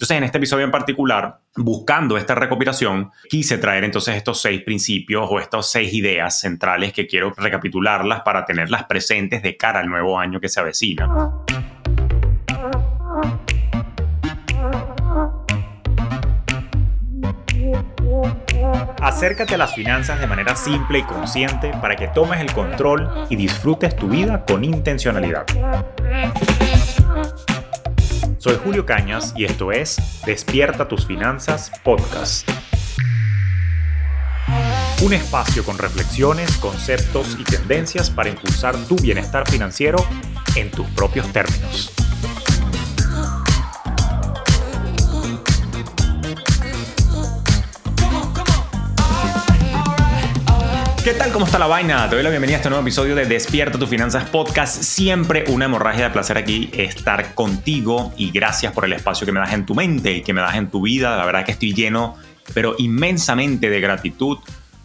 Entonces, en este episodio en particular, buscando esta recopilación, quise traer entonces estos seis principios o estas seis ideas centrales que quiero recapitularlas para tenerlas presentes de cara al nuevo año que se avecina. Acércate a las finanzas de manera simple y consciente para que tomes el control y disfrutes tu vida con intencionalidad. Soy Julio Cañas y esto es Despierta tus finanzas podcast. Un espacio con reflexiones, conceptos y tendencias para impulsar tu bienestar financiero en tus propios términos. ¿Qué tal? ¿Cómo está la vaina? Te doy la bienvenida a este nuevo episodio de Despierta tus finanzas podcast. Siempre una hemorragia de placer aquí estar contigo y gracias por el espacio que me das en tu mente y que me das en tu vida. La verdad que estoy lleno, pero inmensamente de gratitud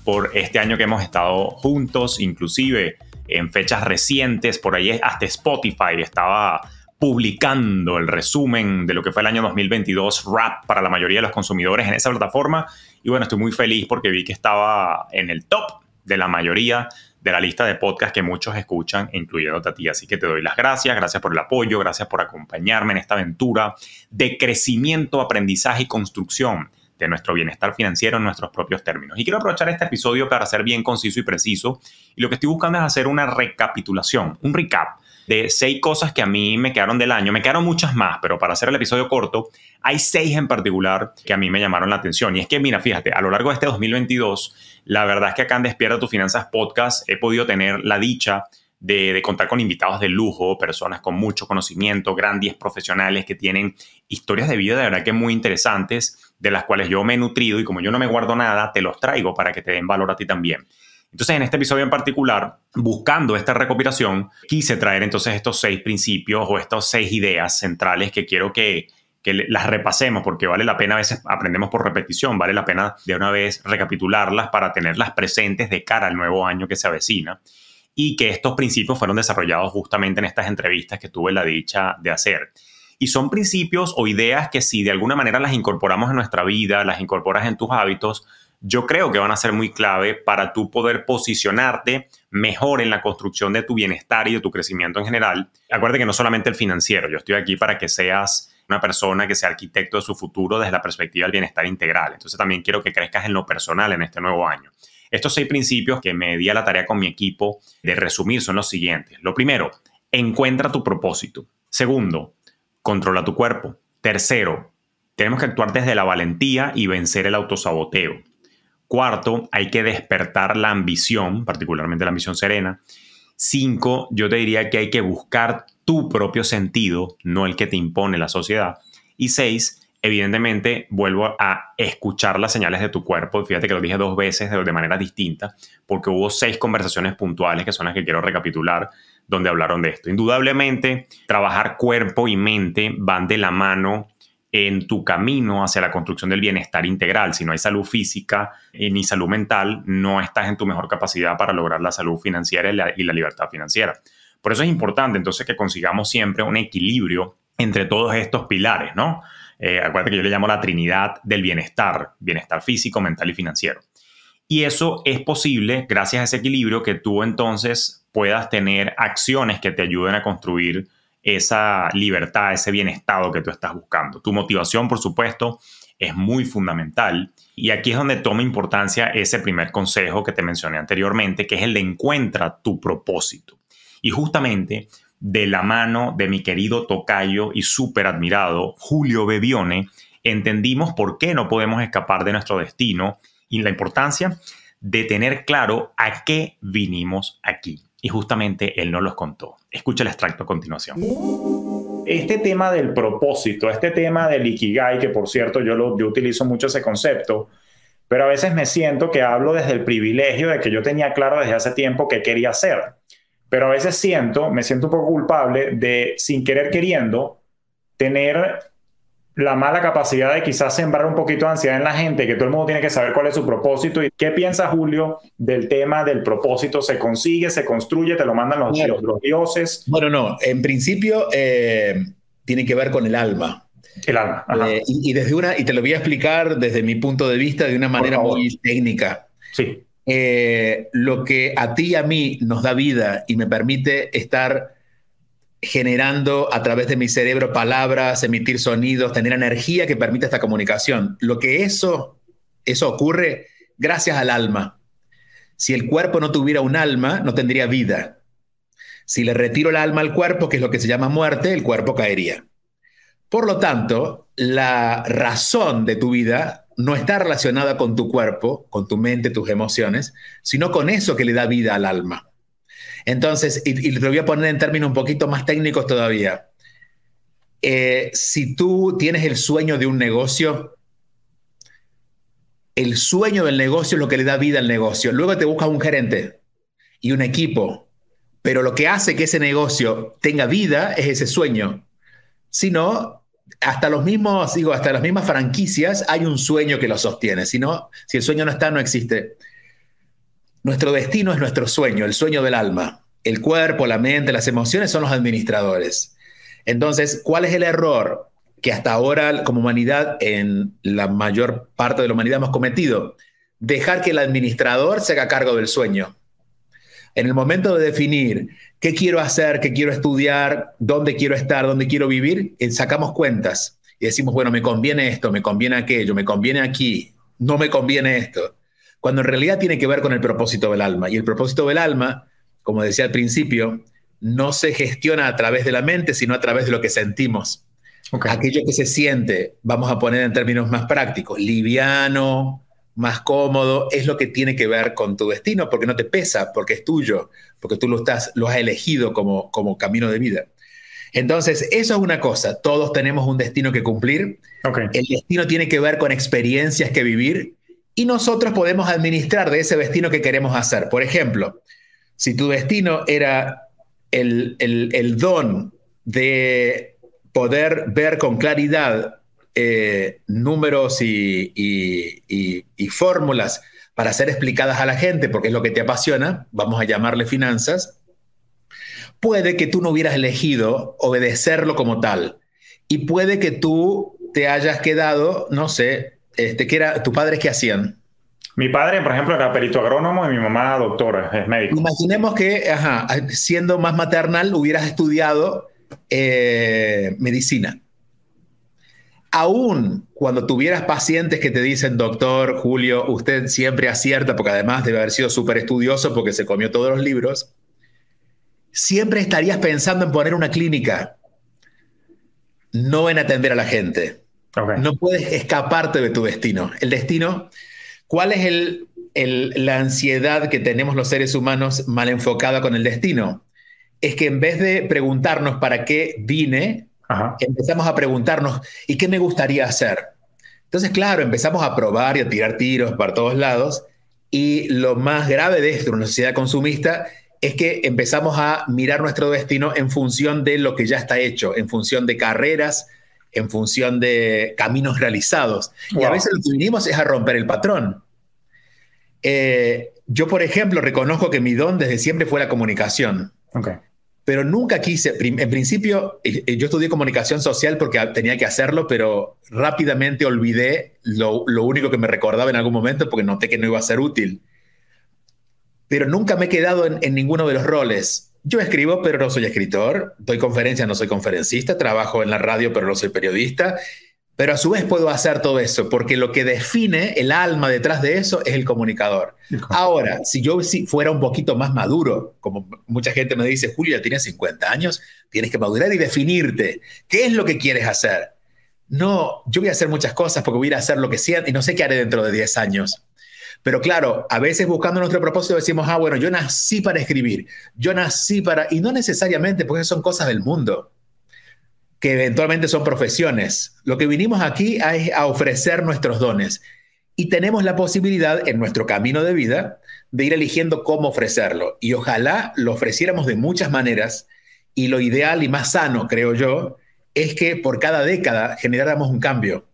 por este año que hemos estado juntos, inclusive en fechas recientes, por ahí hasta Spotify estaba publicando el resumen de lo que fue el año 2022 rap para la mayoría de los consumidores en esa plataforma. Y bueno, estoy muy feliz porque vi que estaba en el top de la mayoría de la lista de podcasts que muchos escuchan, incluyéndote a ti. Así que te doy las gracias, gracias por el apoyo, gracias por acompañarme en esta aventura de crecimiento, aprendizaje y construcción de nuestro bienestar financiero en nuestros propios términos. Y quiero aprovechar este episodio para ser bien conciso y preciso. Y lo que estoy buscando es hacer una recapitulación, un recap de seis cosas que a mí me quedaron del año. Me quedaron muchas más, pero para hacer el episodio corto, hay seis en particular que a mí me llamaron la atención. Y es que, mira, fíjate, a lo largo de este 2022, la verdad es que acá en Despierta tus Finanzas Podcast he podido tener la dicha de, de, contar con invitados de lujo, personas con mucho conocimiento, grandes profesionales que tienen historias de vida de verdad que muy interesantes, de las cuales yo me he nutrido y como yo no me guardo nada, te los traigo para que te den valor a ti también. Entonces, en este episodio en particular, buscando esta recopilación, quise traer entonces estos seis principios o estas seis ideas centrales que quiero que, que las repasemos porque vale la pena, a veces aprendemos por repetición, vale la pena de una vez recapitularlas para tenerlas presentes de cara al nuevo año que se avecina y que estos principios fueron desarrollados justamente en estas entrevistas que tuve la dicha de hacer. Y son principios o ideas que si de alguna manera las incorporamos en nuestra vida, las incorporas en tus hábitos, yo creo que van a ser muy clave para tú poder posicionarte mejor en la construcción de tu bienestar y de tu crecimiento en general. Acuérdate que no solamente el financiero, yo estoy aquí para que seas una persona que sea arquitecto de su futuro desde la perspectiva del bienestar integral. Entonces también quiero que crezcas en lo personal en este nuevo año. Estos seis principios que me di a la tarea con mi equipo de resumir son los siguientes. Lo primero, encuentra tu propósito. Segundo, controla tu cuerpo. Tercero, tenemos que actuar desde la valentía y vencer el autosaboteo. Cuarto, hay que despertar la ambición, particularmente la ambición serena. Cinco, yo te diría que hay que buscar tu propio sentido, no el que te impone la sociedad. Y seis, evidentemente vuelvo a escuchar las señales de tu cuerpo. Fíjate que lo dije dos veces de, manera distinta, porque hubo seis conversaciones puntuales que son las que quiero recapitular, donde hablaron de esto. Indudablemente, trabajar cuerpo y mente van de la mano en tu camino hacia la construcción del bienestar integral. Si no hay salud física eh, ni salud mental, no estás en tu mejor capacidad para lograr la salud financiera y la, libertad financiera. Por eso es importante entonces que consigamos siempre un equilibrio entre todos estos pilares, ¿no? Eh, acuérdate que yo le llamo la trinidad del bienestar, bienestar físico, mental y financiero. Y eso es posible gracias a ese equilibrio que tú entonces puedas tener acciones que te ayuden a construir esa libertad, ese bienestar que tú estás buscando. Tu motivación, por supuesto, es muy fundamental. Y aquí es donde toma importancia ese primer consejo que te mencioné anteriormente, que es el de encuentra tu propósito. Y justamente de la mano de mi querido tocayo y súper admirado Julio Bebione, entendimos por qué no podemos escapar de nuestro destino y la importancia de tener claro a qué vinimos aquí y justamente él no los contó. Escucha el extracto a continuación. Este tema del propósito, este tema del ikigai, que por cierto yo, lo, yo utilizo mucho ese concepto, pero a veces me siento que hablo desde el privilegio de que yo tenía claro desde hace tiempo qué quería hacer. Pero a veces siento, me siento un poco culpable de, sin querer queriendo, tener la mala capacidad de quizás sembrar un poquito de ansiedad en la gente, que todo el mundo tiene que saber cuál es su propósito. ¿Y qué piensa Julio del tema del propósito? ¿Se consigue, se construye, te lo mandan los, los, dioses? Bueno, no, en principio eh, tiene que ver con el alma. El alma. Eh, y, desde una, y te lo voy a explicar desde mi punto de vista de una manera muy técnica. Sí. Eh, lo que a ti y a mí nos da vida y me permite estar generando a través de mi cerebro palabras, emitir sonidos, tener energía que permite esta comunicación. Lo que eso, eso ocurre gracias al alma. Si el cuerpo no tuviera un alma, no tendría vida. Si le retiro el alma al cuerpo, que es lo que se llama muerte, el cuerpo caería. Por lo tanto, la razón de tu vida no está relacionada con tu cuerpo, con tu mente, tus emociones, sino con eso que le da vida al alma. Entonces, y, lo voy a poner en términos un poquito más técnicos todavía. Eh, si tú tienes el sueño de un negocio, el sueño del negocio es lo que le da vida al negocio. Luego te buscas un gerente y un equipo, pero lo que hace que ese negocio tenga vida es ese sueño. Si no, hasta los mismos, digo, hasta las mismas franquicias hay un sueño que lo sostiene. Si no, si el sueño no está, no existe. Nuestro destino es nuestro sueño, el sueño del alma. El cuerpo, la mente, las emociones son los administradores. Entonces, ¿cuál es el error que hasta ahora como humanidad, en la mayor parte de la humanidad hemos cometido? Dejar que el administrador se haga cargo del sueño. En el momento de definir qué quiero hacer, qué quiero estudiar, dónde quiero estar, dónde quiero vivir, eh, sacamos cuentas y decimos, bueno, me conviene esto, me conviene aquello, me conviene aquí, no me conviene esto cuando en realidad tiene que ver con el propósito del alma. Y el propósito del alma, como decía al principio, no se gestiona a través de la mente, sino a través de lo que sentimos. Aquello que se siente, vamos a poner en términos más prácticos, liviano, más cómodo, es lo que tiene que ver con tu destino, porque no te pesa, porque es tuyo, porque tú lo, estás, lo has elegido como, como camino de vida. Entonces, eso es una cosa, todos tenemos un destino que cumplir. El destino tiene que ver con experiencias que vivir y nosotros podemos administrar de ese destino que queremos hacer. Por ejemplo, si tu destino era el, don de poder ver con claridad eh, números y, y fórmulas para ser explicadas a la gente, porque es lo que te apasiona, vamos a llamarle finanzas, puede que tú no hubieras elegido obedecerlo como tal. Y puede que tú te hayas quedado, no sé, este, ¿qué era, ¿tus padres qué hacían? Mi padre, por ejemplo, era perito agrónomo y mi mamá doctora, es médico. Imaginemos que, ajá, siendo más maternal, hubieras estudiado eh, medicina. Aún cuando tuvieras pacientes que te dicen, doctor Julio, usted siempre acierta, porque además debe haber sido súper estudioso porque se comió todos los libros, siempre estarías pensando en poner una clínica, no en atender a la gente. No puedes escaparte de tu destino. El destino, ¿cuál es el, la ansiedad que tenemos los seres humanos mal enfocada con el destino? Es que en vez de preguntarnos para qué vine, empezamos a preguntarnos, ¿y qué me gustaría hacer? Entonces, claro, empezamos a probar y a tirar tiros para todos lados. Y lo más grave de esto una sociedad consumista es que empezamos a mirar nuestro destino en función de lo que ya está hecho, en función de carreras, en función de caminos realizados. Y a veces lo que vinimos es a romper el patrón. Eh, yo, por ejemplo, reconozco que mi don desde siempre fue la comunicación. Pero nunca quise, en principio, eh, eh, yo estudié comunicación social porque tenía que hacerlo, pero rápidamente olvidé lo, único que me recordaba en algún momento porque noté que no iba a ser útil. Pero nunca me he quedado en ninguno de los roles. Yo escribo, pero no soy escritor. Doy conferencias, no soy conferencista. Trabajo en la radio, pero no soy periodista. Pero a su vez puedo hacer todo eso, porque lo que define el alma detrás de eso es el comunicador. Ahora, si yo fuera un poquito más maduro, como mucha gente me dice, Julio, ya tienes 50 años, tienes que madurar y definirte. ¿Qué es lo que quieres hacer? No, yo voy a hacer muchas cosas porque voy a ir a hacer lo que sea y no sé qué haré dentro de 10 años. Pero claro, a veces buscando nuestro propósito decimos, ah, bueno, yo nací para escribir, yo nací para... Y no necesariamente, porque son cosas del mundo, que eventualmente son profesiones. Lo que vinimos aquí es a ofrecer nuestros dones. Y tenemos la posibilidad en nuestro camino de vida de ir eligiendo cómo ofrecerlo. Y ojalá lo ofreciéramos de muchas maneras. Y lo ideal y más sano, creo yo, es que por cada década generáramos un cambio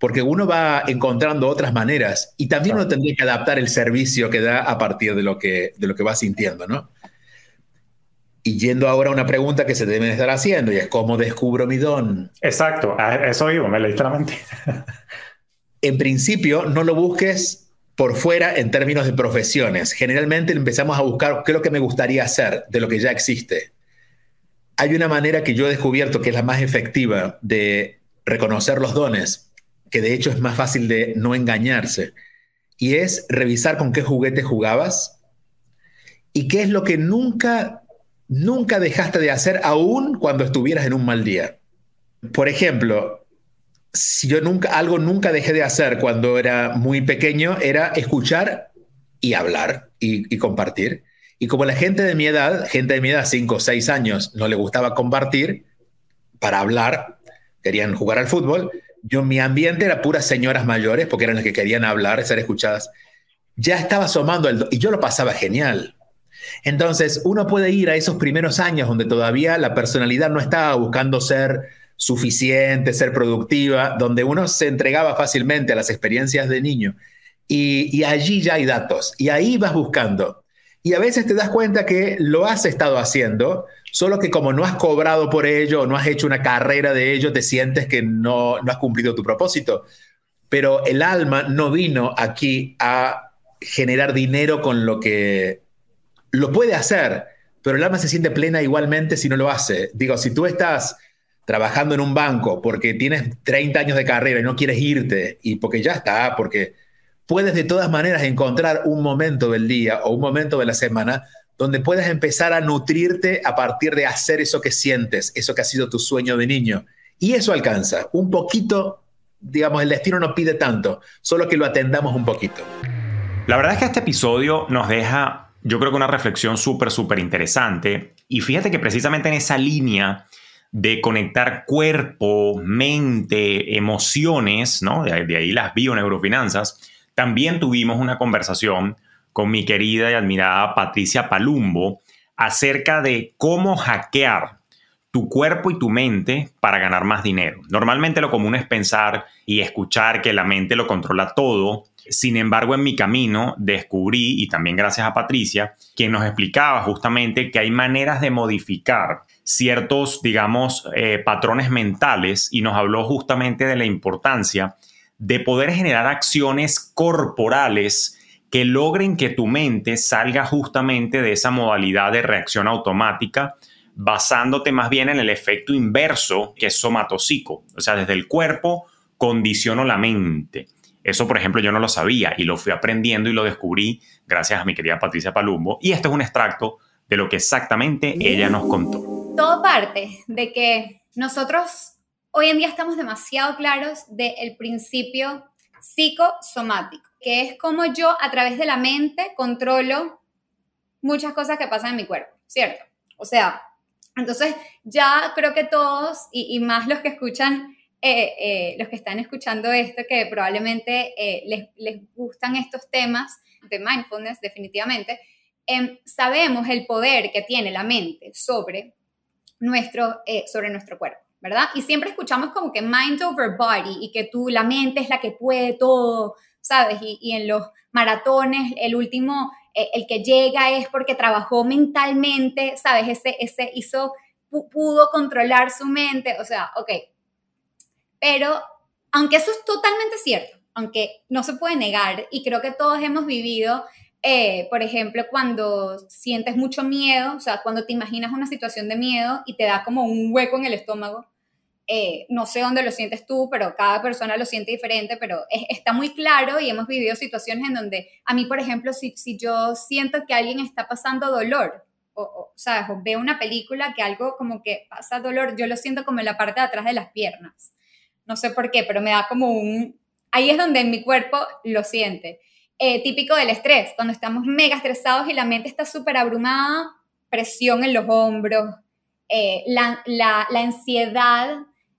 porque uno va encontrando otras maneras y también uno tendría que adaptar el servicio que da a partir de lo que, de lo que va sintiendo, ¿no? Y yendo ahora a una pregunta que se debe estar haciendo, y es cómo descubro mi don. Exacto, eso digo, me leíste la mente. en principio, no lo busques por fuera en términos de profesiones. Generalmente empezamos a buscar qué es lo que me gustaría hacer de lo que ya existe. Hay una manera que yo he descubierto que es la más efectiva de reconocer los dones, que de hecho es más fácil de no engañarse, y es revisar con qué juguete jugabas y qué es lo que nunca, nunca dejaste de hacer aún cuando estuvieras en un mal día. Por ejemplo, si yo nunca, algo nunca dejé de hacer cuando era muy pequeño, era escuchar y hablar y, compartir. Y como la gente de mi edad, gente de mi edad, 5 o 6 años, no le gustaba compartir para hablar, querían jugar al fútbol, yo mi ambiente era puras señoras mayores, porque eran las que querían hablar, ser escuchadas. Ya estaba asomando el... Y yo lo pasaba genial. Entonces, uno puede ir a esos primeros años donde todavía la personalidad no estaba buscando ser suficiente, ser productiva, donde uno se entregaba fácilmente a las experiencias de niño. Y, allí ya hay datos. Y ahí vas buscando. Y a veces te das cuenta que lo has estado haciendo, solo que como no has cobrado por ello, no has hecho una carrera de ello, te sientes que no, no has cumplido tu propósito. Pero el alma no vino aquí a generar dinero con lo que lo puede hacer, pero el alma se siente plena igualmente si no lo hace. Digo, si tú estás trabajando en un banco porque tienes 30 años de carrera y no quieres irte y porque ya está, porque puedes de todas maneras encontrar un momento del día o un momento de la semana donde puedas empezar a nutrirte a partir de hacer eso que sientes, eso que ha sido tu sueño de niño. Y eso alcanza. Un poquito, digamos, el destino no pide tanto, solo que lo atendamos un poquito. La verdad es que este episodio nos deja, yo creo que una reflexión súper, súper interesante. Y fíjate que precisamente en esa línea de conectar cuerpo, mente, emociones, ¿no? De, ahí las bioneurofinanzas. También tuvimos una conversación con mi querida y admirada Patricia Palumbo acerca de cómo hackear tu cuerpo y tu mente para ganar más dinero. Normalmente lo común es pensar y escuchar que la mente lo controla todo. Sin embargo, en mi camino descubrí, y también gracias a Patricia, quien nos explicaba justamente que hay maneras de modificar ciertos, digamos, eh, patrones mentales y nos habló justamente de la importancia de poder generar acciones corporales que logren que tu mente salga justamente de esa modalidad de reacción automática, basándote más bien en el efecto inverso que es somatocico. O sea, desde el cuerpo condiciono la mente. Eso, por ejemplo, yo no lo sabía y lo fui aprendiendo y lo descubrí gracias a mi querida Patricia Palumbo. Y esto es un extracto de lo que exactamente ella nos contó. Todo parte de que nosotros hoy en día estamos demasiado claros del principio psicosomático, que es como yo a través de la mente controlo muchas cosas que pasan en mi cuerpo, ¿cierto? O sea, entonces ya creo que todos, y, más los que escuchan, eh, eh, los que están escuchando esto, que probablemente eh, les, les gustan estos temas de mindfulness, definitivamente, Em, sabemos el poder que tiene la mente sobre nuestro, sobre nuestro cuerpo, ¿verdad? Y siempre escuchamos como que mind over body y que tú, la mente es la que puede todo, ¿sabes? Y, en los maratones, el último, eh, el que llega es porque trabajó mentalmente, ¿sabes? Ese, ese hizo, pudo controlar su mente, o sea, ok. Pero, aunque eso es totalmente cierto, aunque no se puede negar, y creo que todos hemos vivido eh, por ejemplo, cuando sientes mucho miedo, o sea, cuando te imaginas una situación de miedo y te da como un hueco en el estómago, eh, no sé dónde lo sientes tú, pero cada persona lo siente diferente, pero está muy claro y hemos vivido situaciones en donde a mí, por ejemplo, si, si yo siento que alguien está pasando dolor, o, o, ¿sabes? Veo una película que algo como que pasa dolor, yo lo siento como en la parte de atrás de las piernas. No sé por qué, pero me da como un... Ahí es donde mi cuerpo lo siente. Eh, típico del estrés, cuando estamos mega estresados y la mente está súper abrumada, presión en los hombros, eh, la, la, ansiedad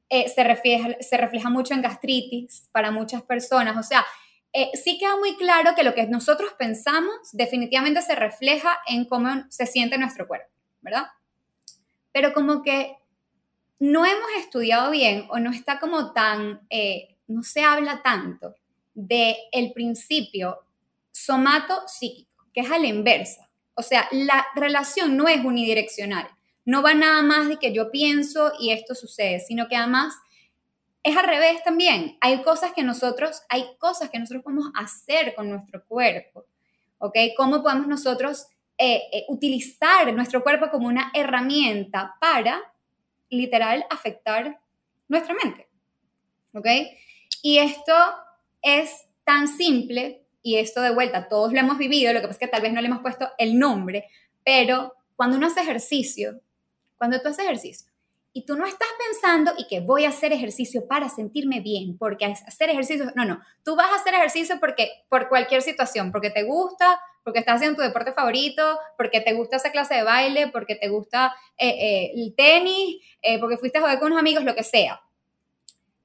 eh, se, refleja, se refleja mucho en gastritis para muchas personas. O sea, sí queda muy claro que lo que nosotros pensamos definitivamente se refleja en cómo se siente nuestro cuerpo, ¿verdad? Pero como que no hemos estudiado bien o no está como tan, no se habla tanto de el principio somato psíquico, que es a la inversa. O sea, la relación no es unidireccional. No va nada más de que yo pienso y esto sucede, sino que además es al revés también. Hay cosas que nosotros, hay cosas que nosotros podemos hacer con nuestro cuerpo. ¿Ok? ¿Cómo podemos nosotros eh, eh, utilizar nuestro cuerpo como una herramienta para, literal, afectar nuestra mente? ¿Ok? Y esto es tan simple, y esto de vuelta, todos lo hemos vivido, lo que pasa es que tal vez no le hemos puesto el nombre, pero cuando uno hace ejercicio, cuando tú haces ejercicio, y tú no estás pensando y que voy a hacer ejercicio para sentirme bien, porque hacer ejercicio, no, no, tú vas a hacer ejercicio porque por cualquier situación, porque te gusta, porque estás haciendo tu deporte favorito, porque te gusta esa clase de baile, porque te gusta eh, eh, el tenis, eh, porque fuiste a jugar con unos amigos, lo que sea.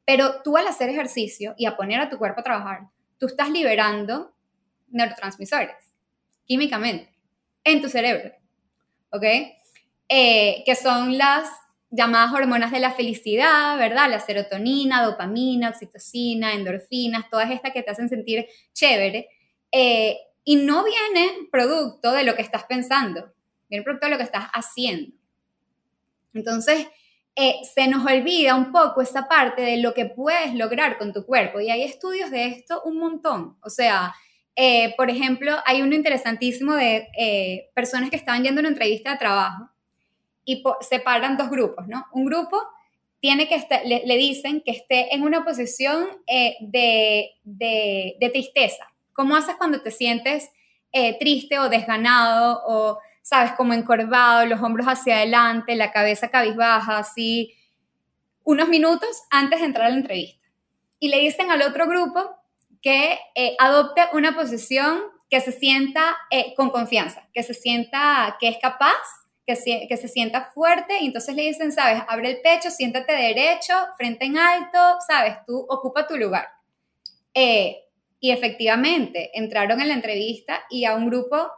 Pero tú al hacer ejercicio y a poner a tu cuerpo a trabajar, tú estás liberando neurotransmisores químicamente en tu cerebro, ¿ok? que son las llamadas hormonas de la felicidad, ¿verdad? La serotonina, dopamina, oxitocina, endorfinas, todas estas que te hacen sentir chévere. Eh, y no viene producto de lo que estás pensando, viene producto de lo que estás haciendo. Entonces, eh, se nos olvida un poco esa parte de lo que puedes lograr con tu cuerpo. Y hay estudios de esto un montón. O sea, eh, por ejemplo, hay uno interesantísimo de personas que estaban yendo a una entrevista de trabajo y separan dos grupos, ¿no? Un grupo tiene que estar, le, dicen que esté en una posición eh, de, de, tristeza. ¿Cómo haces cuando te sientes eh, triste o desganado o, sabes, como encorvado, los hombros hacia adelante, la cabeza cabizbaja, así, unos minutos antes de entrar a la entrevista? Y le dicen al otro grupo que eh, adopte una posición que se sienta con confianza, que se sienta que es capaz que se, sienta fuerte y entonces le dicen, sabes, abre el pecho, siéntate derecho, frente en alto, sabes, tú ocupa tu lugar. Eh, y efectivamente, entraron en la entrevista y a un grupo,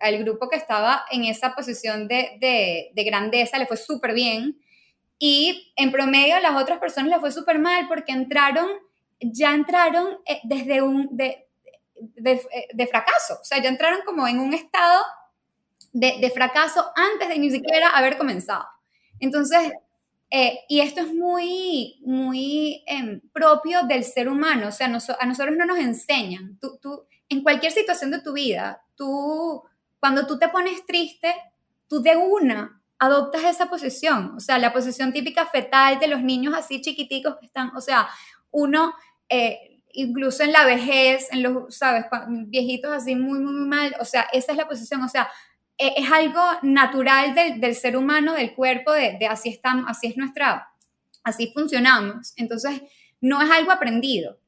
al grupo que estaba en esa posición de, grandeza, le fue súper bien. Y en promedio a las otras personas le fue súper mal porque entraron, ya entraron eh, desde un, de, de, fracaso, o sea, ya entraron como en un estado de, fracaso antes de ni siquiera haber comenzado. Entonces, eh, y esto es muy, muy em, propio del ser humano, o sea, a nosotros no nos enseñan. Tú, en cualquier situación de tu vida, tú, cuando tú te pones triste, tú de una adoptas esa posición, o sea, la posición típica fetal de los niños así chiquiticos que están, o sea, uno, eh, incluso en la vejez, en los, ¿sabes? Viejitos así muy, muy, muy mal, o sea, esa es la posición, o sea, e, es algo natural del, ser humano, del cuerpo, de, así estamos, así es nuestra, así funcionamos. Entonces, no es algo aprendido.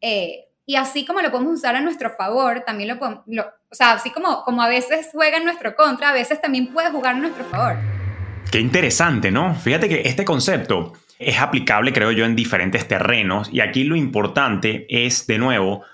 Eh, y así como lo podemos usar a nuestro favor, también lo podemos, o sea, así como, como a veces juega en nuestro contra, a veces también puede jugar en nuestro favor. Qué interesante, ¿no? Fíjate que este concepto es aplicable, creo yo, en diferentes terrenos y aquí lo importante es, de nuevo,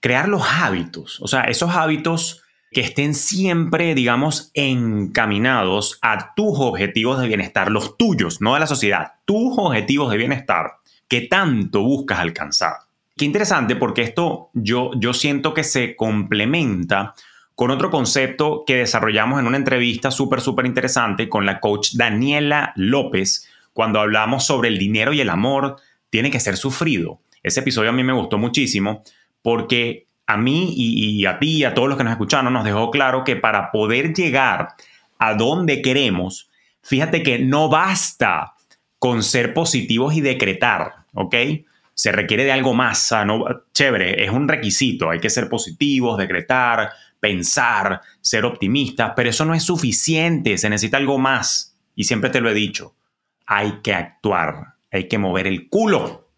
crear los hábitos, o sea, esos hábitos que estén siempre, digamos, encaminados a tus objetivos de bienestar, los tuyos, no de la sociedad, tus objetivos de bienestar que tanto buscas alcanzar. Qué interesante porque esto yo, yo siento que se complementa con otro concepto que desarrollamos en una entrevista súper, súper interesante con la coach Daniela López, cuando hablamos sobre el dinero y el amor tiene que ser sufrido. Ese episodio a mí me gustó muchísimo porque a mí y, a ti y a todos los que nos escucharon nos dejó claro que para poder llegar a donde queremos, fíjate que no basta con ser positivos y decretar, ¿ok? Se requiere de algo más, chévere, es un requisito, hay que ser positivos, decretar, pensar, ser optimistas, pero eso no es suficiente, se necesita algo más. Y siempre te lo he dicho, hay que actuar, hay que mover el culo,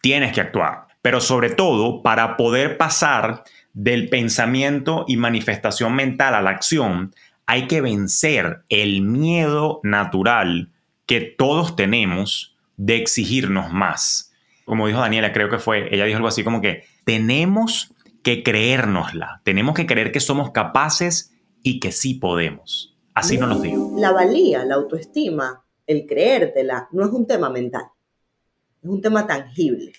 tienes que actuar pero sobre todo para poder pasar del pensamiento y manifestación mental a la acción, hay que vencer el miedo natural que todos tenemos de exigirnos más. Como dijo Daniela, creo que fue, ella dijo algo así como que tenemos que creérnosla, tenemos que creer que somos capaces y que sí podemos. Así nos lo dijo. La valía, la autoestima, el creértela, no es un tema mental, es un tema tangible,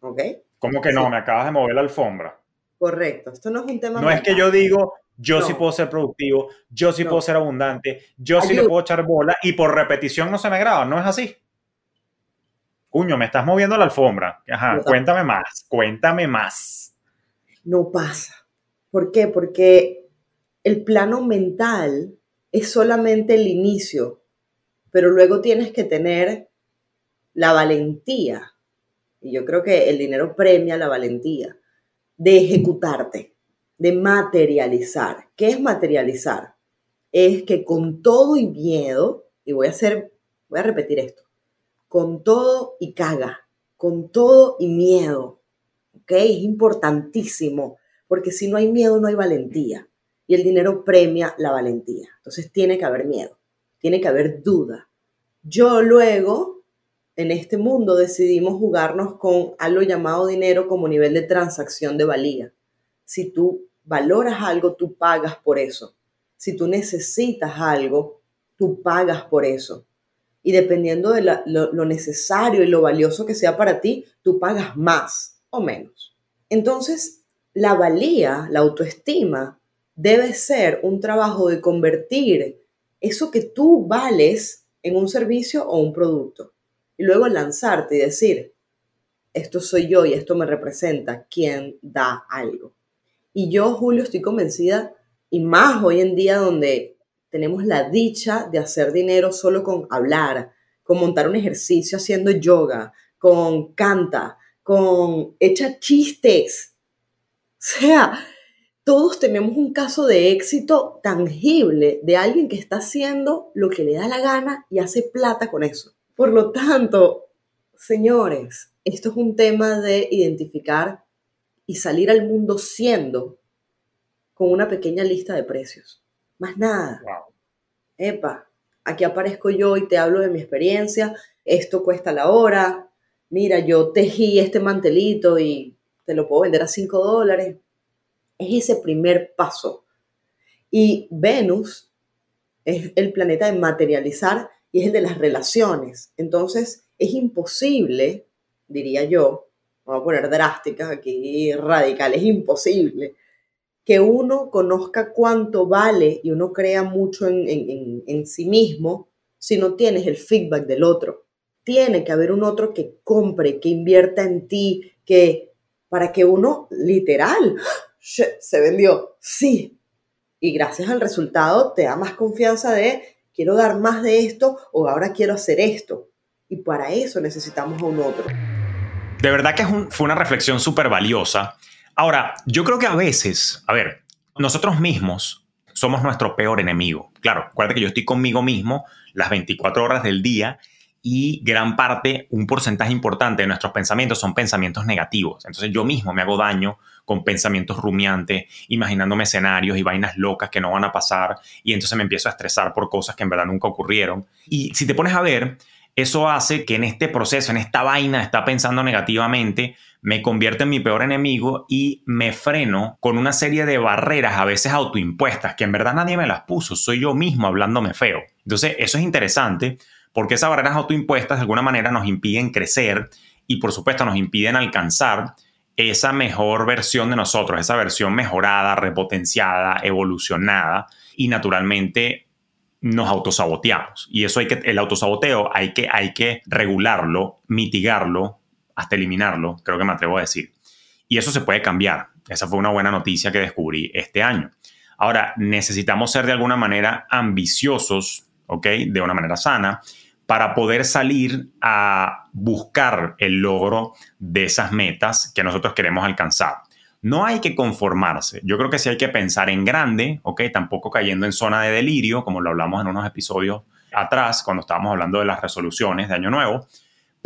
¿ok? ¿Cómo que no? Me acabas de mover la alfombra. Correcto, esto no es un tema. No es que yo digo, yo sí No. puedo ser productivo, yo sí No. puedo ser abundante, yo sí le puedo echar bola y por repetición no se me graba, ¿no es así? Cuño, me estás moviendo la alfombra. Ajá, No. cuéntame más, cuéntame más. No pasa. ¿Por qué? Porque el plano mental es solamente el inicio, pero luego tienes que tener la valentía, y yo creo que el dinero premia la valentía, de ejecutarte, de materializar. ¿Qué es materializar? Es que con todo y miedo, y voy a hacer, voy a repetir esto, con todo y caga, con todo y miedo, ¿ok? Es importantísimo, porque si no hay miedo, no hay valentía. Y el dinero premia la valentía. Entonces tiene que haber miedo, tiene que haber duda. Yo luego, en este mundo, decidimos jugarnos con algo llamado dinero como nivel de transacción de valía. Si tú valoras algo, tú pagas por eso. Si tú necesitas algo, tú pagas por eso. Y dependiendo de lo, lo necesario y lo valioso que sea para ti, tú pagas más o menos. Entonces, la valía, la autoestima, debe ser un trabajo de convertir eso que tú vales en un servicio o un producto. Y luego lanzarte y decir, esto soy yo y esto me representa, quien da algo. Y yo, Julio, estoy convencida, y más hoy en día donde tenemos la dicha de hacer dinero solo con hablar, con montar un ejercicio haciendo yoga, con canta, con echa chistes. O sea, todos tenemos un caso de éxito tangible de alguien que está haciendo lo que le da la gana y hace plata con eso. Por lo tanto, señores, esto es un tema de identificar y salir al mundo siendo con una pequeña lista de precios. Más nada. Wow. Epa, aquí aparezco yo y te hablo de mi experiencia. Esto cuesta la hora. Mira, yo tejí este mantelito y te lo puedo vender a 5 dólares. Es ese primer paso. Y Venus es el planeta de materializar y es el de las relaciones. Entonces, es imposible, diría yo, vamos a poner drásticas aquí, radical, es imposible que uno conozca cuánto vale y uno crea mucho en, en- en- sí mismo si no tienes el feedback del otro. Tiene que haber un otro que compre, que invierta en ti, que para que uno literal se vendió, sí. Y gracias al resultado te da más confianza de quiero dar más de esto o ahora quiero hacer esto. Y para eso necesitamos a un otro. De verdad que es un- fue una reflexión súper valiosa. Ahora, yo creo que a veces, a ver, nosotros mismos somos nuestro peor enemigo. Claro, acuérdate que yo estoy conmigo mismo las 24 horas del día y gran parte, un porcentaje importante de nuestros pensamientos son pensamientos negativos. Entonces yo mismo me hago daño con pensamientos rumiantes, imaginándome escenarios y vainas locas que no van a pasar y entonces me empiezo a estresar por cosas que en verdad nunca ocurrieron. Y si te pones a ver, eso hace que en este proceso, en esta vaina, está pensando negativamente, me convierte en mi peor enemigo y me freno con una serie de barreras a veces autoimpuestas que en verdad nadie me las puso, soy yo mismo hablándome feo. Entonces, eso es interesante porque esas barreras autoimpuestas de alguna manera nos impiden crecer y por supuesto nos impiden alcanzar esa mejor versión de nosotros, esa versión mejorada, repotenciada, evolucionada y naturalmente nos autosaboteamos. Y eso hay que, el autosaboteo hay que, hay que regularlo, mitigarlo, hasta eliminarlo, creo que me atrevo a decir. Y eso se puede cambiar. Esa fue una buena noticia que descubrí este año. Ahora, necesitamos ser de alguna manera ambiciosos, ¿ok? De una manera sana, para poder salir a buscar el logro de esas metas que nosotros queremos alcanzar. No hay que conformarse. Yo creo que sí hay que pensar en grande, ¿ok? Tampoco cayendo en zona de delirio, como lo hablamos en unos episodios atrás, cuando estábamos hablando de las resoluciones de Año Nuevo,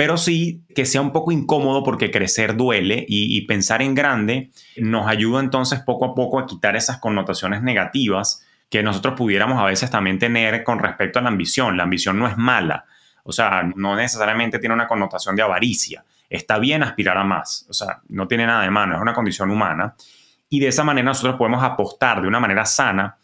pero sí que sea un poco incómodo porque crecer duele y, pensar en grande nos ayuda entonces poco a poco a quitar esas connotaciones negativas que nosotros pudiéramos a veces también tener con respecto a la ambición. La ambición no es mala, o sea, no necesariamente tiene una connotación de avaricia. Está bien aspirar a más, o sea, no tiene nada de malo, es una condición humana. Y de esa manera nosotros podemos apostar de una manera sana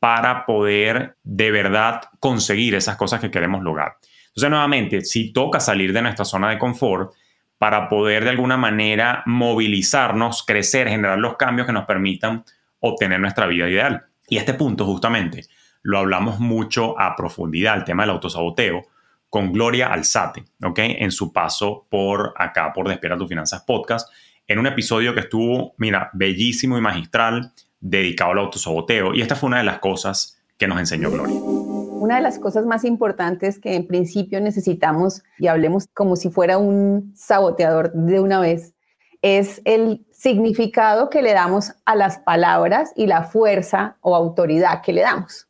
para poder de verdad conseguir esas cosas que queremos lograr. Entonces, nuevamente, si toca salir de nuestra zona de confort para poder de alguna manera movilizarnos, crecer, generar los cambios que nos permitan obtener nuestra vida ideal. Y este punto justamente lo hablamos mucho a profundidad, el tema del autosaboteo, con Gloria Alzate, ¿ok? En su paso por acá, por Despierta tus Finanzas Podcast, en un episodio que estuvo, mira, bellísimo y magistral, dedicado al autosaboteo. Y esta fue una de las cosas que nos enseñó Gloria. Una de las cosas más importantes que en principio necesitamos, y hablemos como si fuera un saboteador de una vez, es el significado que le damos a las palabras y la fuerza o autoridad que le damos.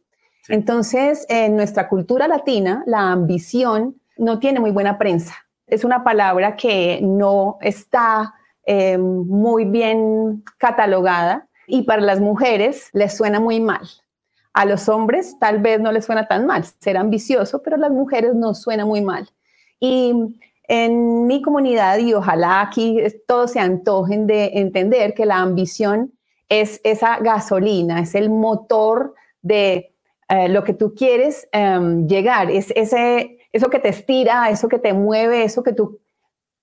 Entonces, en nuestra cultura latina, la ambición no tiene muy buena prensa. Es una palabra que no está eh, muy bien catalogada y para las mujeres les suena muy mal. A los hombres tal vez no les suena tan mal ser ambicioso, pero a las mujeres nos suena muy mal. Y en mi comunidad, y ojalá aquí todos se antojen de entender que la ambición es esa gasolina, es el motor de eh, lo que tú quieres em, llegar, es ese, eso que te estira, eso que te mueve, eso que tú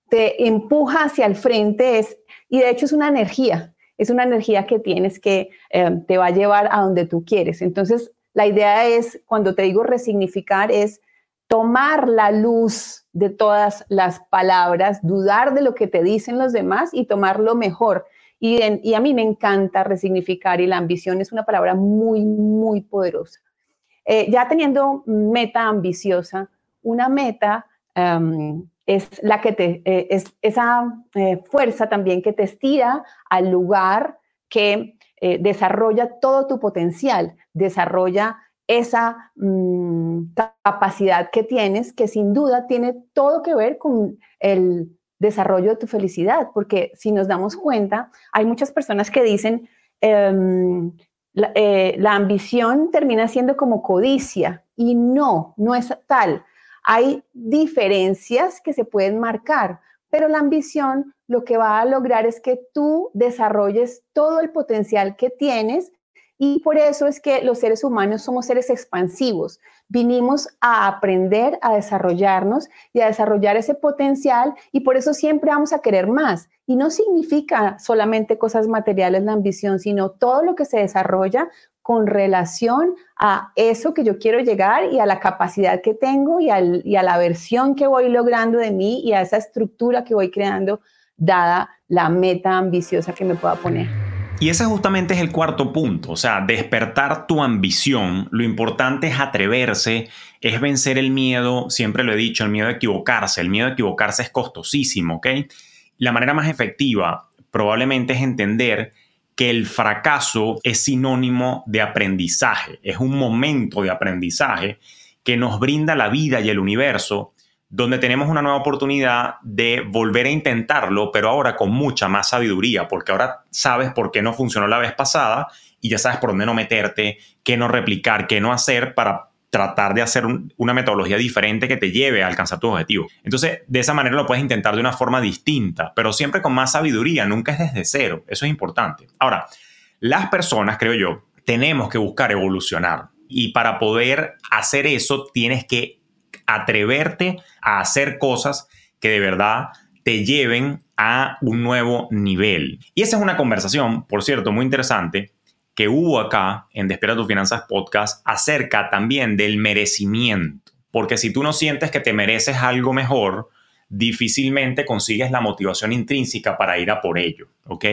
te empuja hacia el frente, es, y de hecho es una energía, es una energía que tienes que eh, te va a llevar a donde tú quieres. Entonces, la idea es, cuando te digo resignificar, es tomar la luz de todas las palabras, dudar de lo que te dicen los demás y tomar lo mejor. Y, a mí me encanta resignificar y la ambición es una palabra muy, muy poderosa. Eh, ya teniendo meta ambiciosa, una meta um, es la que te, eh, es esa eh, fuerza también que te estira al lugar que eh, desarrolla todo tu potencial, desarrolla esa mm, capacidad que tienes, que sin duda tiene todo que ver con el desarrollo de tu felicidad, porque si nos damos cuenta, hay muchas personas que dicen, em, la ambición termina siendo como codicia, y no, no es tal hay diferencias que se pueden marcar, pero la ambición lo que va a lograr es que tú desarrolles todo el potencial que tienes y por eso es que los seres humanos somos seres expansivos. Vinimos a aprender, a desarrollarnos y a desarrollar ese potencial y por eso siempre vamos a querer más. Y no significa solamente cosas materiales la ambición, sino todo lo que se desarrolla con relación a eso que yo quiero llegar y a la capacidad que tengo y, a la versión que voy logrando de mí y a esa estructura que voy creando dada la meta ambiciosa que me pueda poner. Y ese justamente es el cuarto punto, o sea, despertar tu ambición. Lo importante es atreverse, es vencer el miedo, siempre lo he dicho, el miedo a equivocarse. El miedo a equivocarse es costosísimo, ¿ok? La manera más efectiva probablemente es entender que el fracaso es sinónimo de aprendizaje, es un momento de aprendizaje que nos brinda la vida y el universo, donde tenemos una nueva oportunidad de volver a intentarlo, pero ahora con mucha más sabiduría, porque ahora sabes por qué no funcionó la vez pasada y ya sabes por dónde no meterte, qué no replicar, qué no hacer para tratar de hacer una metodología diferente que te lleve a alcanzar tu objetivo. Entonces, de esa manera lo puedes intentar de una forma distinta, pero siempre con más sabiduría, nunca es desde cero. Eso es importante. Ahora, las personas, creo yo, tenemos que buscar evolucionar. Y para poder hacer eso, tienes que atreverte a hacer cosas que de verdad te lleven a un nuevo nivel. Y esa es una conversación, por cierto, muy interesante que hubo acá en Despierta tus Finanzas Podcast acerca también del merecimiento. Porque si tú no sientes que te mereces algo mejor, difícilmente consigues la motivación intrínseca para ir a por ello, ¿ok?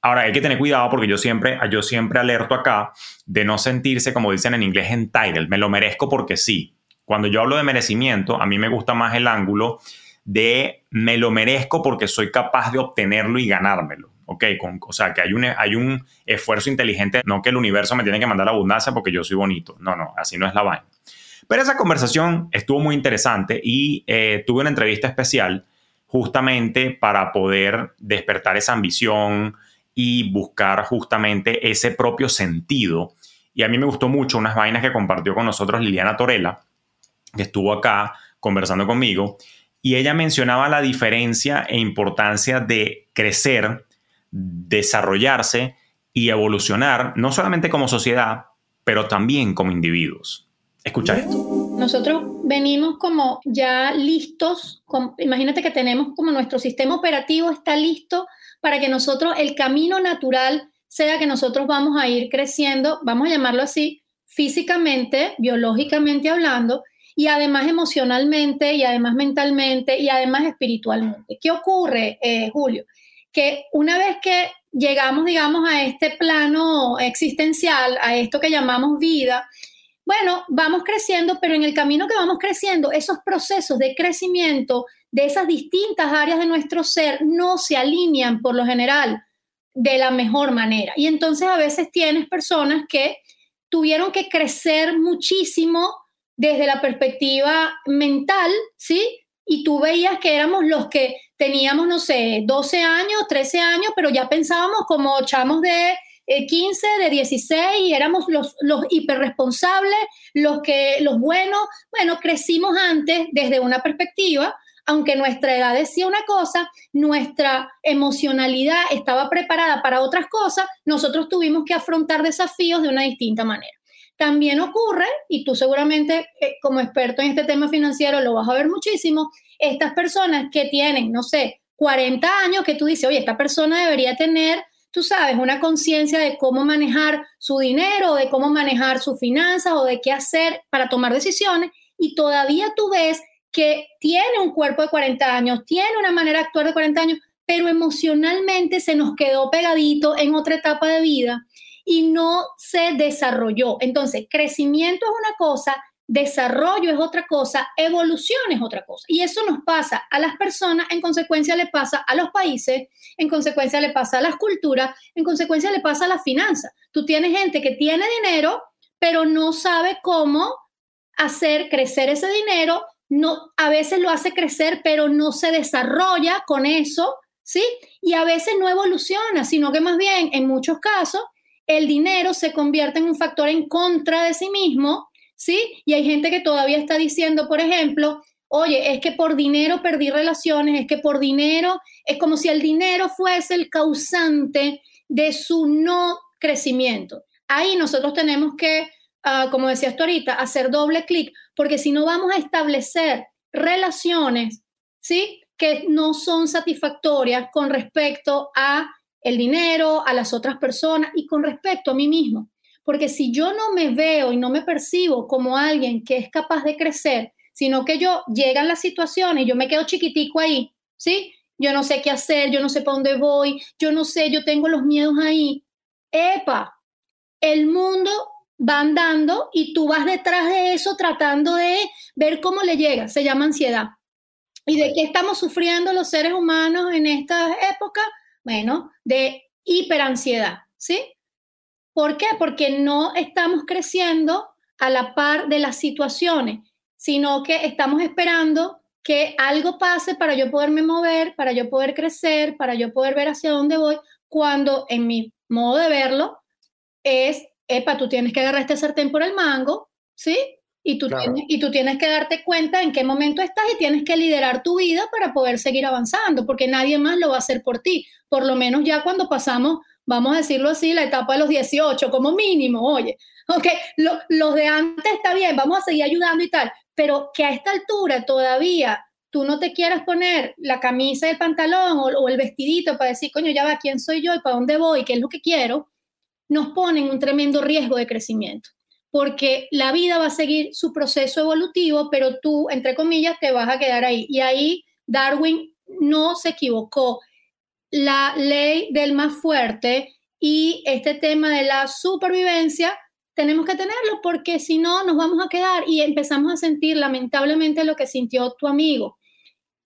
Ahora hay que tener cuidado porque yo siempre, yo siempre alerto acá de no sentirse, como dicen en inglés, entitled. Me lo merezco porque sí. Cuando yo hablo de merecimiento, a mí me gusta más el ángulo de me lo merezco porque soy capaz de obtenerlo y ganármelo. ¿Ok? Con, o sea, que hay un, hay un esfuerzo inteligente, no que el universo me tiene que mandar abundancia porque yo soy bonito. No, no, así no es la vaina. Pero esa conversación estuvo muy interesante y eh, tuve una entrevista especial justamente para poder despertar esa ambición y buscar justamente ese propio sentido. Y a mí me gustó mucho unas vainas que compartió con nosotros Liliana Torella, que estuvo acá conversando conmigo, y ella mencionaba la diferencia e importancia de crecer desarrollarse y evolucionar, no solamente como sociedad, pero también como individuos. Escucha esto. Nosotros venimos como ya listos, imagínate que tenemos como nuestro sistema operativo está listo para que nosotros el camino natural sea que nosotros vamos a ir creciendo, vamos a llamarlo así, físicamente, biológicamente hablando, y además emocionalmente, y además mentalmente, y además espiritualmente. ¿Qué ocurre, eh, Julio? Que una vez que llegamos, digamos, a este plano existencial, a esto que llamamos vida, bueno, vamos creciendo, pero en el camino que vamos creciendo, esos procesos de crecimiento de esas distintas áreas de nuestro ser no se alinean por lo general de la mejor manera. Y entonces a veces tienes personas que tuvieron que crecer muchísimo desde la perspectiva mental, ¿sí? Y tú veías que éramos los que teníamos, no sé, 12 años, 13 años, pero ya pensábamos como chamos de 15, eh, de 16 y éramos los, los hiperresponsables, los, que, los buenos. Bueno, crecimos antes desde una perspectiva, aunque nuestra edad decía una cosa, nuestra emocionalidad estaba preparada para otras cosas, nosotros tuvimos que afrontar desafíos de una distinta manera. También ocurre, y tú seguramente eh, como experto en este tema financiero lo vas a ver muchísimo, estas personas que tienen, no sé, 40 años, que tú dices, oye, esta persona debería tener tú sabes, una conciencia de cómo manejar su dinero, de cómo manejar sus finanzas o de qué hacer para tomar decisiones y todavía tú ves que tiene un cuerpo de 40 años, tiene una manera de actuar de 40 años, pero emocionalmente se nos quedó pegadito en otra etapa de vida y no se desarrolló. Entonces, crecimiento es una cosa, desarrollo es otra cosa, evolución es otra cosa. Y eso nos pasa a las personas, en consecuencia le pasa a los países, en consecuencia le pasa a las culturas, en consecuencia le pasa a las finanzas. Tú tienes gente que tiene dinero, pero no sabe cómo hacer crecer ese dinero, no, a veces lo hace crecer, pero no se desarrolla con eso, ¿sí? Y a veces no evoluciona, sino que más bien, en muchos casos, el dinero se convierte en un factor en contra de sí mismo ¿sí? Y hay gente que todavía está diciendo, por ejemplo, oye, es que por dinero perdí relaciones, es que por dinero, es como si el dinero fuese el causante de su no crecimiento. Ahí nosotros tenemos que, ah, como decías tú ahorita, hacer doble clic, porque si no vamos a establecer relaciones, ¿sí? Que no son satisfactorias con respecto a el dinero, a las otras personas y con respecto a mí mismo. Porque si yo no me veo y no me percibo como alguien que es capaz de crecer, sino que yo llegan las situaciones y yo me quedo chiquitico ahí, ¿sí? Yo no sé qué hacer, yo no sé para dónde voy, yo no sé, yo tengo los miedos ahí. Epa, el mundo va andando y tú vas detrás de eso tratando de ver cómo le llega. Se llama ansiedad. ¿Y de qué estamos sufriendo los seres humanos en esta época? Bueno, de hiperansiedad, ¿sí? ¿Por qué? Porque no estamos creciendo a la par de las situaciones, sino que estamos esperando que algo pase para yo poderme mover, para yo poder crecer, para yo poder ver hacia dónde voy, cuando en mi modo de verlo es, epa, tú tienes que agarrar este sartén por el mango, ¿sí? Y tú, tienes, y tú tienes que darte cuenta en qué momento estás y tienes que liderar tu vida para poder seguir avanzando, porque nadie más lo va a hacer por ti. Por lo menos ya cuando pasamos vamos a decirlo así, la etapa de los 18 como mínimo, oye, ok, los de antes está bien, vamos a seguir ayudando y tal, pero que a esta altura todavía tú no te quieras poner la camisa y el pantalón o, el vestidito para decir, coño, ya va, ¿quién soy yo y para dónde voy? ¿Qué es lo que quiero? Nos ponen un tremendo riesgo de crecimiento, porque la vida va a seguir su proceso evolutivo, pero tú, entre comillas, te vas a quedar ahí. Y ahí Darwin no se equivocó la ley del más fuerte y este tema de la supervivencia, tenemos que tenerlo porque si no nos vamos a quedar y empezamos a sentir lamentablemente lo que sintió tu amigo.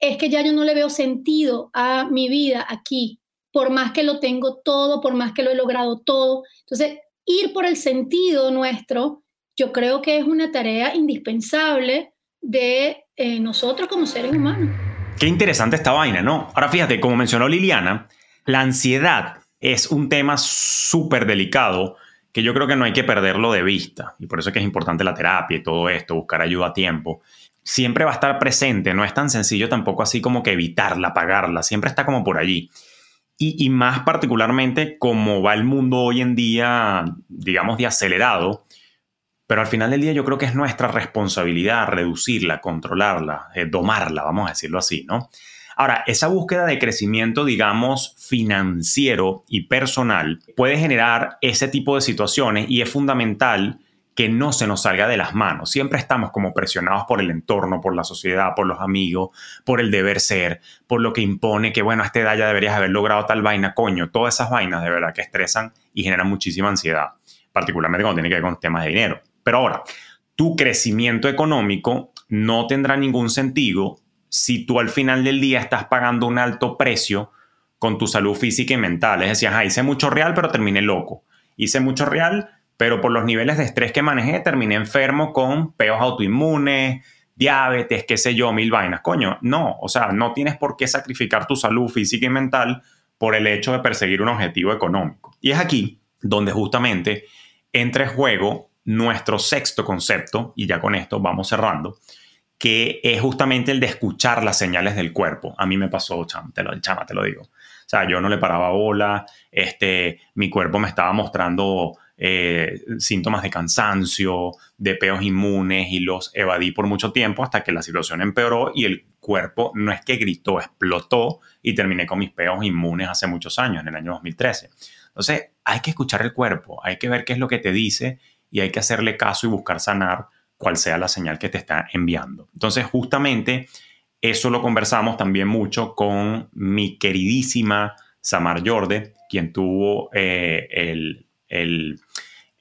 Es que ya yo no le veo sentido a mi vida aquí, por más que lo tengo todo, por más que lo he logrado todo. Entonces, ir por el sentido nuestro, yo creo que es una tarea indispensable de eh, nosotros como seres humanos. Qué interesante esta vaina, ¿no? Ahora fíjate, como mencionó Liliana, la ansiedad es un tema súper delicado que yo creo que no hay que perderlo de vista. Y por eso es que es importante la terapia y todo esto, buscar ayuda a tiempo. Siempre va a estar presente, no es tan sencillo tampoco así como que evitarla, apagarla, siempre está como por allí. Y, y más particularmente como va el mundo hoy en día, digamos, de acelerado, pero al final del día yo creo que es nuestra responsabilidad reducirla, controlarla, eh, domarla, vamos a decirlo así, ¿no? Ahora, esa búsqueda de crecimiento, digamos, financiero y personal puede generar ese tipo de situaciones y es fundamental que no se nos salga de las manos. Siempre estamos como presionados por el entorno, por la sociedad, por los amigos, por el deber ser, por lo que impone que, bueno, a esta edad ya deberías haber logrado tal vaina, coño, todas esas vainas de verdad que estresan y generan muchísima ansiedad, particularmente cuando tiene que ver con temas de dinero. Pero ahora, tu crecimiento económico no tendrá ningún sentido si tú al final del día estás pagando un alto precio con tu salud física y mental. Es decir, hice mucho real, pero terminé loco. Hice mucho real, pero por los niveles de estrés que manejé, terminé enfermo con peos autoinmunes, diabetes, qué sé yo, mil vainas. Coño, no, o sea, no tienes por qué sacrificar tu salud física y mental por el hecho de perseguir un objetivo económico. Y es aquí donde justamente entra en juego nuestro sexto concepto, y ya con esto vamos cerrando, que es justamente el de escuchar las señales del cuerpo. A mí me pasó, chama, te lo, chama, te lo digo. O sea, yo no le paraba bola, este, mi cuerpo me estaba mostrando eh, síntomas de cansancio, de peos inmunes y los evadí por mucho tiempo hasta que la situación empeoró y el cuerpo no es que gritó, explotó y terminé con mis peos inmunes hace muchos años, en el año 2013. Entonces, hay que escuchar el cuerpo, hay que ver qué es lo que te dice y hay que hacerle caso y buscar sanar cual sea la señal que te está enviando. Entonces, justamente eso lo conversamos también mucho con mi queridísima Samar Jorde, quien tuvo eh, el,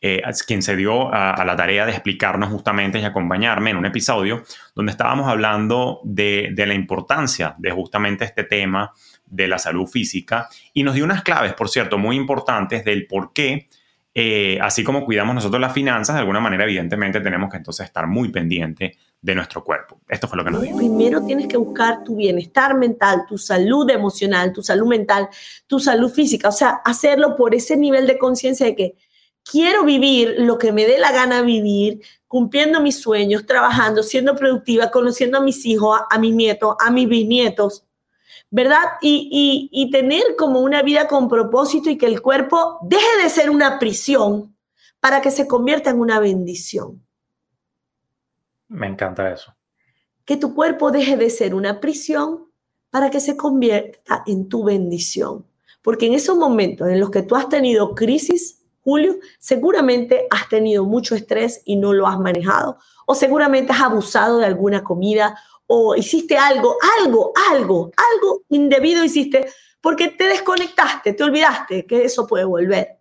eh, quien se dio a, la tarea de explicarnos justamente y acompañarme en un episodio donde estábamos hablando de, de, la importancia de justamente este tema de la salud física y nos dio unas claves, por cierto, muy importantes del por qué eh, así como cuidamos nosotros las finanzas, de alguna manera, evidentemente, tenemos que entonces estar muy pendiente de nuestro cuerpo. Esto fue lo que nos dijo. Primero tienes que buscar tu bienestar mental, tu salud emocional, tu salud mental, tu salud física. O sea, hacerlo por ese nivel de conciencia de que quiero vivir lo que me dé la gana vivir, cumpliendo mis sueños, trabajando, siendo productiva, conociendo a mis hijos, a, a mis nietos, a mis bisnietos ¿verdad? Y, tener como una vida con propósito y que el cuerpo deje de ser una prisión para que se convierta en una bendición. Me encanta eso. Que tu cuerpo deje de ser una prisión para que se convierta en tu bendición. Porque en esos momentos en los que tú has tenido crisis, Julio, seguramente has tenido mucho estrés y no lo has manejado. O seguramente has abusado de alguna comida o hiciste algo, algo, algo, algo indebido hiciste porque te desconectaste, te olvidaste que eso puede volver.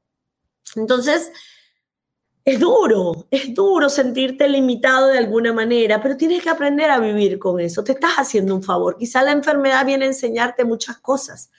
Entonces, es duro, es duro sentirte limitado de alguna manera, pero tienes que aprender a vivir con eso. Te estás haciendo un favor. Quizá la enfermedad viene a enseñarte muchas cosas.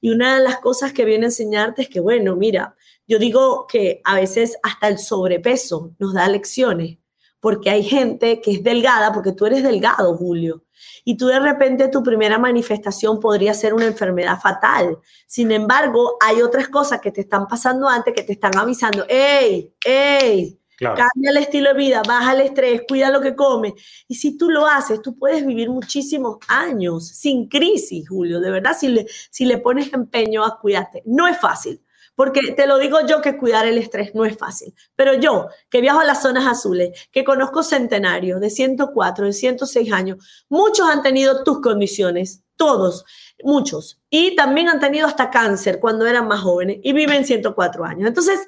Y una de las cosas que viene a enseñarte es que, bueno, mira, yo digo que a veces hasta el sobrepeso nos da lecciones porque hay gente que es delgada, porque tú eres delgado, Julio, y tú de repente tu primera manifestación podría ser una enfermedad fatal. Sin embargo, hay otras cosas que te están pasando antes que te están avisando, hey, hey, cambia el estilo de vida, baja el estrés, cuida lo que comes. Y si tú lo haces, tú puedes vivir muchísimos años sin crisis, Julio, de verdad, si le, si le pones empeño a cuidarte. No es fácil. Porque te lo digo yo que cuidar el estrés no es fácil. Pero yo, que viajo a las zonas azules, que conozco centenarios de 104, de 106 años, muchos han tenido tus condiciones, todos, muchos. Y también han tenido hasta cáncer cuando eran más jóvenes y viven 104 años. Entonces,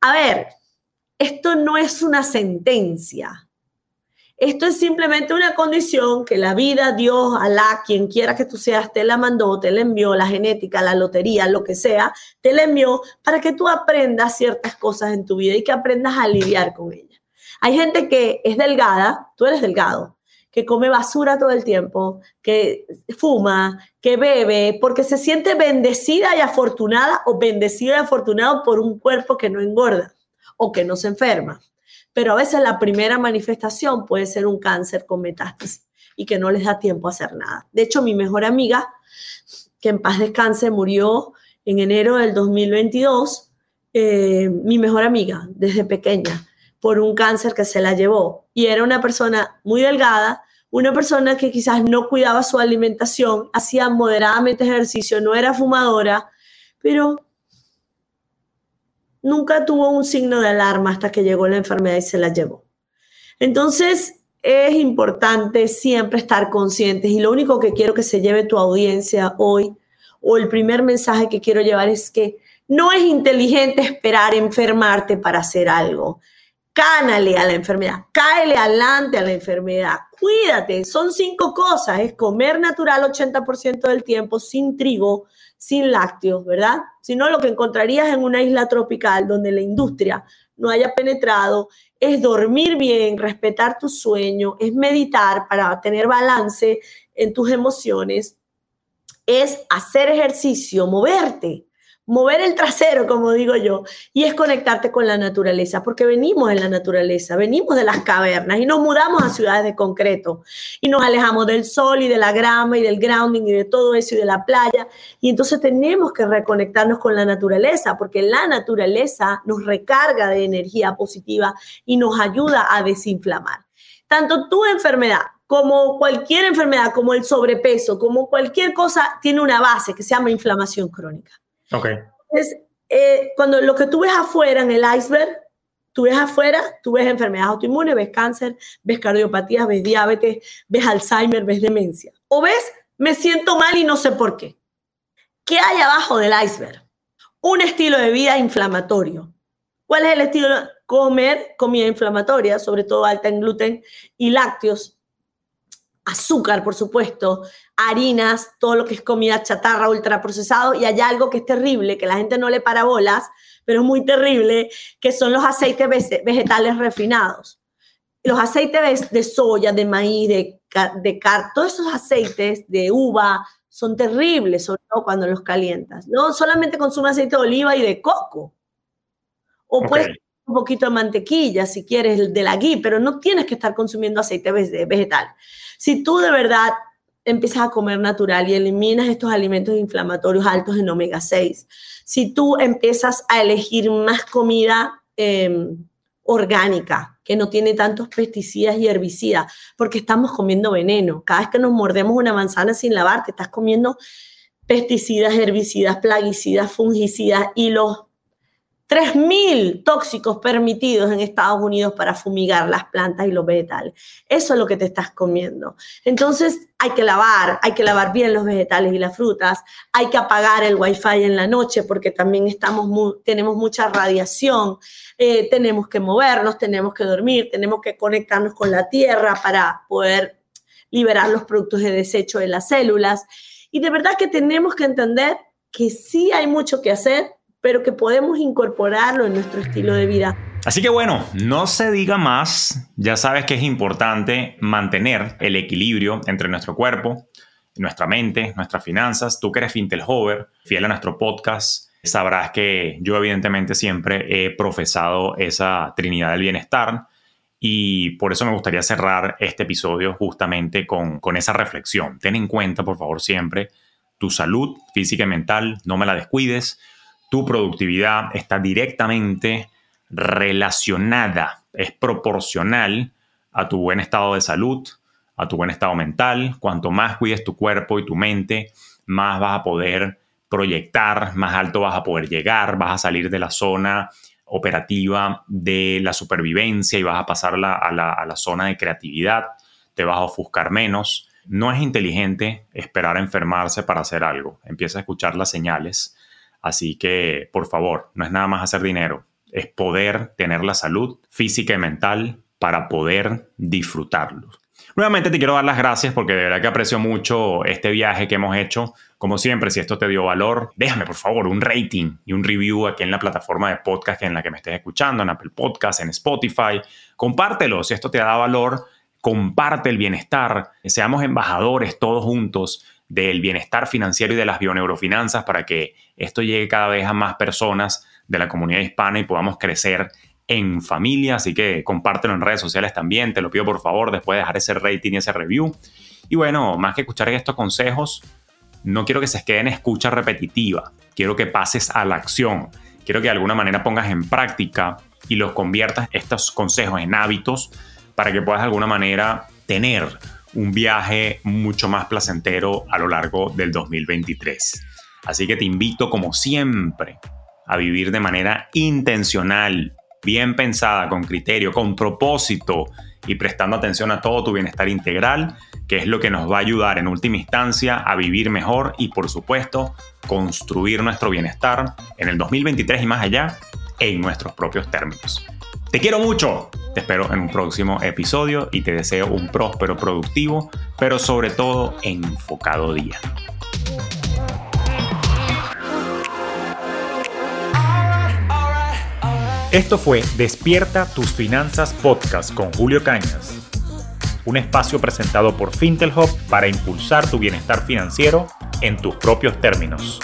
a ver, esto no es una sentencia. Esto es simplemente una condición que la vida, Dios, Alá, quien quiera que tú seas, te la mandó, te la envió, la genética, la lotería, lo que sea, te la envió para que tú aprendas ciertas cosas en tu vida y que aprendas a lidiar con ella. Hay gente que es delgada, tú eres delgado, que come basura todo el tiempo, que fuma, que bebe, porque se siente bendecida y afortunada o bendecida y afortunado por un cuerpo que no engorda o que no se enferma pero a veces la primera manifestación puede ser un cáncer con metástasis y que no les da tiempo a hacer nada. De hecho, mi mejor amiga, que en paz descanse, murió en enero del 2022, eh, mi mejor amiga desde pequeña, por un cáncer que se la llevó. Y era una persona muy delgada, una persona que quizás no cuidaba su alimentación, hacía moderadamente ejercicio, no era fumadora, pero nunca tuvo un signo de alarma hasta que llegó la enfermedad y se la llevó. Entonces, es importante siempre estar conscientes y lo único que quiero que se lleve tu audiencia hoy o el primer mensaje que quiero llevar es que no es inteligente esperar enfermarte para hacer algo. Cánale a la enfermedad, cáele adelante a la enfermedad, cuídate. Son cinco cosas, es comer natural 80% del tiempo, sin trigo, sin lácteos, ¿verdad? Si no, lo que encontrarías en una isla tropical donde la industria no haya penetrado, es dormir bien, respetar tu sueño, es meditar para tener balance en tus emociones, es hacer ejercicio, moverte, mover el trasero, como digo yo, y es conectarte con la naturaleza, porque venimos en la naturaleza, venimos de las cavernas y nos mudamos a ciudades de concreto y nos alejamos del sol y de la grama y del grounding y de todo eso y de la playa. Y entonces tenemos que reconectarnos con la naturaleza, porque la naturaleza nos recarga de energía positiva y nos ayuda a desinflamar. Tanto tu enfermedad como cualquier enfermedad, como el sobrepeso, como cualquier cosa, tiene una base que se llama inflamación crónica. Ok. Entonces, eh, cuando lo que tú ves afuera en el iceberg, tú ves afuera, tú ves enfermedades autoinmunes, ves cáncer, ves cardiopatía, ves diabetes, ves Alzheimer, ves demencia. O ves, me siento mal y no sé por qué. ¿Qué hay abajo del iceberg? Un estilo de vida inflamatorio. ¿Cuál es el estilo? Comer comida inflamatoria, sobre todo alta en gluten y lácteos, azúcar, por supuesto, harinas, todo lo que es comida chatarra, ultraprocesado, y hay algo que es terrible, que la gente no le para bolas, pero es muy terrible, que son los aceites vegetales refinados. Los aceites de soya, de maíz, de, de car, todos esos aceites de uva son terribles, sobre todo cuando los calientas. No solamente consume aceite de oliva y de coco. O puedes un poquito de mantequilla si quieres de la ghee, pero no tienes que estar consumiendo aceite vegetal. Si tú de verdad empiezas a comer natural y eliminas estos alimentos inflamatorios altos en omega 6, si tú empiezas a elegir más comida em, orgánica, que no tiene tantos pesticidas y herbicidas, porque estamos comiendo veneno. Cada vez que nos mordemos una manzana sin lavar, te estás comiendo pesticidas, herbicidas, plaguicidas, fungicidas y los 3.000 tóxicos permitidos en Estados Unidos para fumigar las plantas y los vegetales. Eso es lo que te estás comiendo. Entonces hay que lavar, hay que lavar bien los vegetales y las frutas, hay que apagar el wifi en la noche porque también estamos tenemos mucha radiación, eh, tenemos que movernos, tenemos que dormir, tenemos que conectarnos con la tierra para poder liberar los productos de desecho de las células. Y de verdad que tenemos que entender que sí hay mucho que hacer, pero que podemos incorporarlo en nuestro estilo de vida. Así que bueno, no se diga más, ya sabes que es importante mantener el equilibrio entre nuestro cuerpo, nuestra mente, nuestras finanzas. Tú que eres Fintelhover, fiel a nuestro podcast, sabrás que yo evidentemente siempre he profesado esa Trinidad del Bienestar y por eso me gustaría cerrar este episodio justamente con, con esa reflexión. Ten en cuenta, por favor, siempre tu salud física y mental, no me la descuides tu productividad está directamente relacionada, es proporcional a tu buen estado de salud, a tu buen estado mental. Cuanto más cuides tu cuerpo y tu mente, más vas a poder proyectar, más alto vas a poder llegar, vas a salir de la zona operativa de la supervivencia y vas a pasar a, la, a la zona de creatividad, te vas a ofuscar menos. No es inteligente esperar a enfermarse para hacer algo. Empieza a escuchar las señales Así que, por favor, no es nada más hacer dinero, es poder tener la salud física y mental para poder disfrutarlo. Nuevamente te quiero dar las gracias porque de verdad que aprecio mucho este viaje que hemos hecho. Como siempre, si esto te dio valor, déjame por favor un rating y un review aquí en la plataforma de podcast en la que me estés escuchando, en Apple Podcast, en Spotify. Compártelo si esto te da valor. Comparte el bienestar. Seamos embajadores todos juntos del bienestar financiero y de las bioneurofinanzas para que esto llegue cada vez a más personas de la comunidad hispana y podamos crecer en familia. Así que compártelo en redes sociales también. Te lo pido por favor después de dejar ese rating y ese review. Y bueno, más que escuchar estos consejos, no quiero que se queden en escucha repetitiva. Quiero que pases a la acción. Quiero que de alguna manera pongas en práctica y los conviertas estos consejos en hábitos para que puedas de alguna manera tener un viaje mucho más placentero a lo largo del 2023. Así que te invito como siempre a vivir de manera intencional bien pensada, con criterio, con propósito y prestando atención a todo tu bienestar integral, que es lo que nos va a ayudar en última instancia a vivir mejor y por supuesto construir nuestro bienestar en el 2023 y más allá en nuestros propios términos. Te quiero mucho, te espero en un próximo episodio y te deseo un próspero, productivo, pero sobre todo enfocado día. Esto fue Despierta tus finanzas podcast con Julio Cañas, un espacio presentado por Fintelhop para impulsar tu bienestar financiero en tus propios términos.